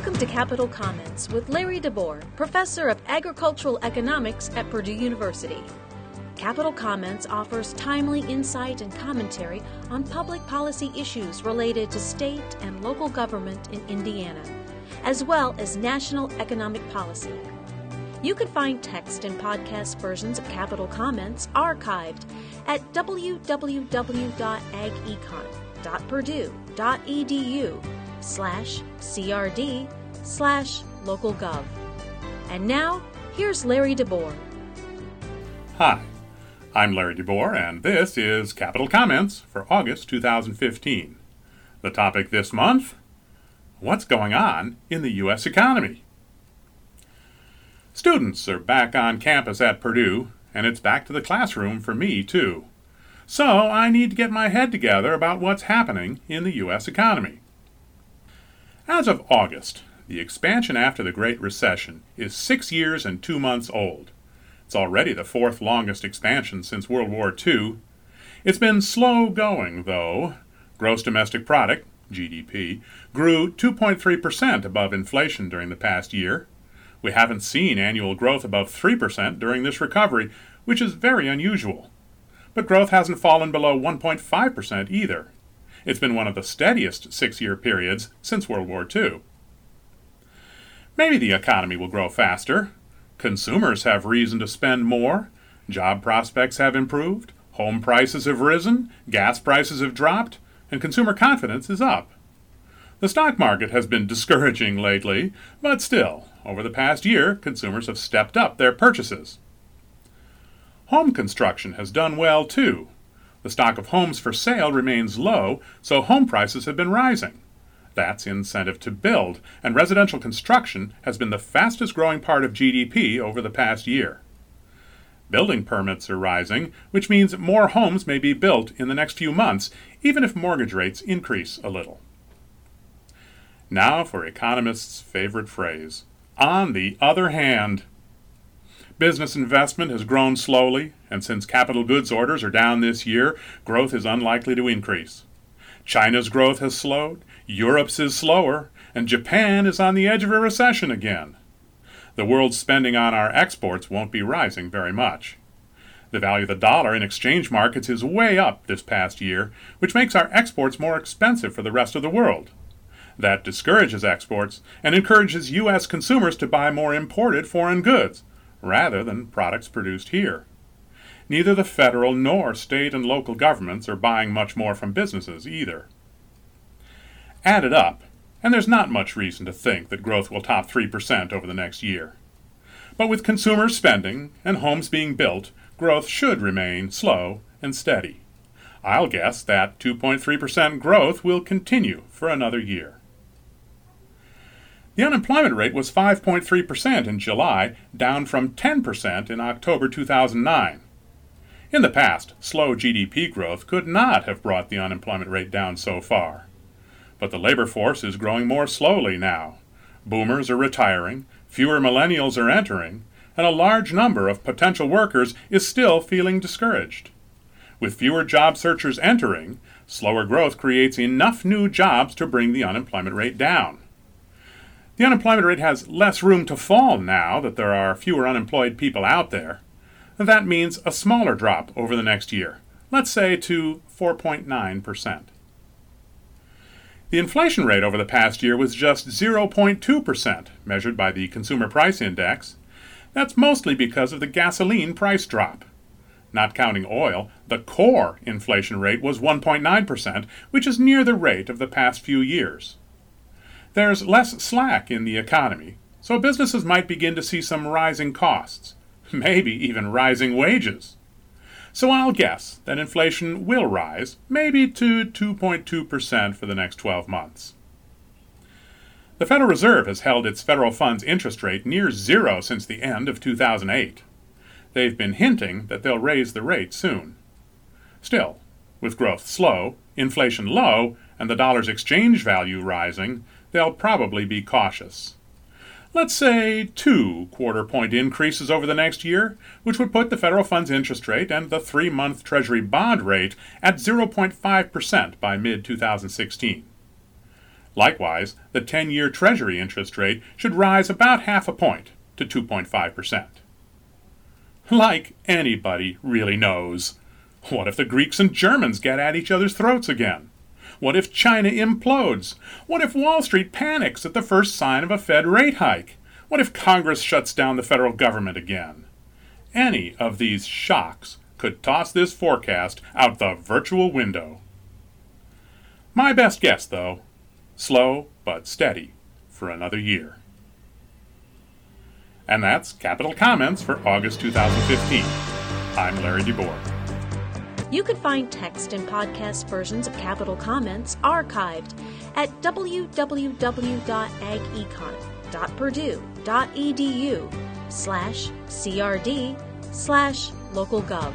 Welcome to Capital Comments with Larry DeBoer, Professor of Agricultural Economics at Purdue University. Capital Comments offers timely insight and commentary on public policy issues related to state and local government in Indiana, as well as national economic policy. You can find text and podcast versions of Capital Comments archived at www.agecon.purdue.edu slash crd slash localgov. And now, here's Larry DeBoer. Hi, I'm Larry DeBoer, and this is Capital Comments for August 2015. The topic this month What's going on in the U.S. economy? Students are back on campus at Purdue, and it's back to the classroom for me, too. So I need to get my head together about what's happening in the U.S. economy. As of August, the expansion after the Great Recession is six years and two months old. It's already the fourth longest expansion since World War II. It's been slow going, though. Gross domestic product, GDP, grew 2.3% above inflation during the past year. We haven't seen annual growth above 3% during this recovery, which is very unusual. But growth hasn't fallen below 1.5% either. It's been one of the steadiest six year periods since World War II. Maybe the economy will grow faster. Consumers have reason to spend more. Job prospects have improved. Home prices have risen. Gas prices have dropped. And consumer confidence is up. The stock market has been discouraging lately, but still, over the past year, consumers have stepped up their purchases. Home construction has done well too. The stock of homes for sale remains low, so home prices have been rising. That's incentive to build, and residential construction has been the fastest growing part of GDP over the past year. Building permits are rising, which means more homes may be built in the next few months, even if mortgage rates increase a little. Now for economists' favorite phrase on the other hand. Business investment has grown slowly, and since capital goods orders are down this year, growth is unlikely to increase. China's growth has slowed, Europe's is slower, and Japan is on the edge of a recession again. The world's spending on our exports won't be rising very much. The value of the dollar in exchange markets is way up this past year, which makes our exports more expensive for the rest of the world. That discourages exports and encourages U.S. consumers to buy more imported foreign goods rather than products produced here. Neither the federal nor state and local governments are buying much more from businesses either. Add it up, and there's not much reason to think that growth will top 3% over the next year. But with consumer spending and homes being built, growth should remain slow and steady. I'll guess that 2.3% growth will continue for another year. The unemployment rate was 5.3% in July, down from 10% in October 2009. In the past, slow GDP growth could not have brought the unemployment rate down so far. But the labor force is growing more slowly now. Boomers are retiring, fewer millennials are entering, and a large number of potential workers is still feeling discouraged. With fewer job searchers entering, slower growth creates enough new jobs to bring the unemployment rate down. The unemployment rate has less room to fall now that there are fewer unemployed people out there. That means a smaller drop over the next year, let's say to 4.9%. The inflation rate over the past year was just 0.2%, measured by the Consumer Price Index. That's mostly because of the gasoline price drop. Not counting oil, the core inflation rate was 1.9%, which is near the rate of the past few years. There's less slack in the economy, so businesses might begin to see some rising costs, maybe even rising wages. So I'll guess that inflation will rise, maybe to 2.2% for the next 12 months. The Federal Reserve has held its federal funds interest rate near zero since the end of 2008. They've been hinting that they'll raise the rate soon. Still, with growth slow, inflation low, and the dollar's exchange value rising, they'll probably be cautious. Let's say two quarter point increases over the next year, which would put the federal funds interest rate and the three month Treasury bond rate at 0.5% by mid 2016. Likewise, the 10 year Treasury interest rate should rise about half a point to 2.5%. Like anybody really knows. What if the Greeks and Germans get at each other's throats again? What if China implodes? What if Wall Street panics at the first sign of a Fed rate hike? What if Congress shuts down the federal government again? Any of these shocks could toss this forecast out the virtual window. My best guess, though, slow but steady for another year. And that's Capital Comments for August 2015. I'm Larry DeBoer. You can find text and podcast versions of Capital Comments archived at www.agecon.purdue.edu slash crd slash localgov.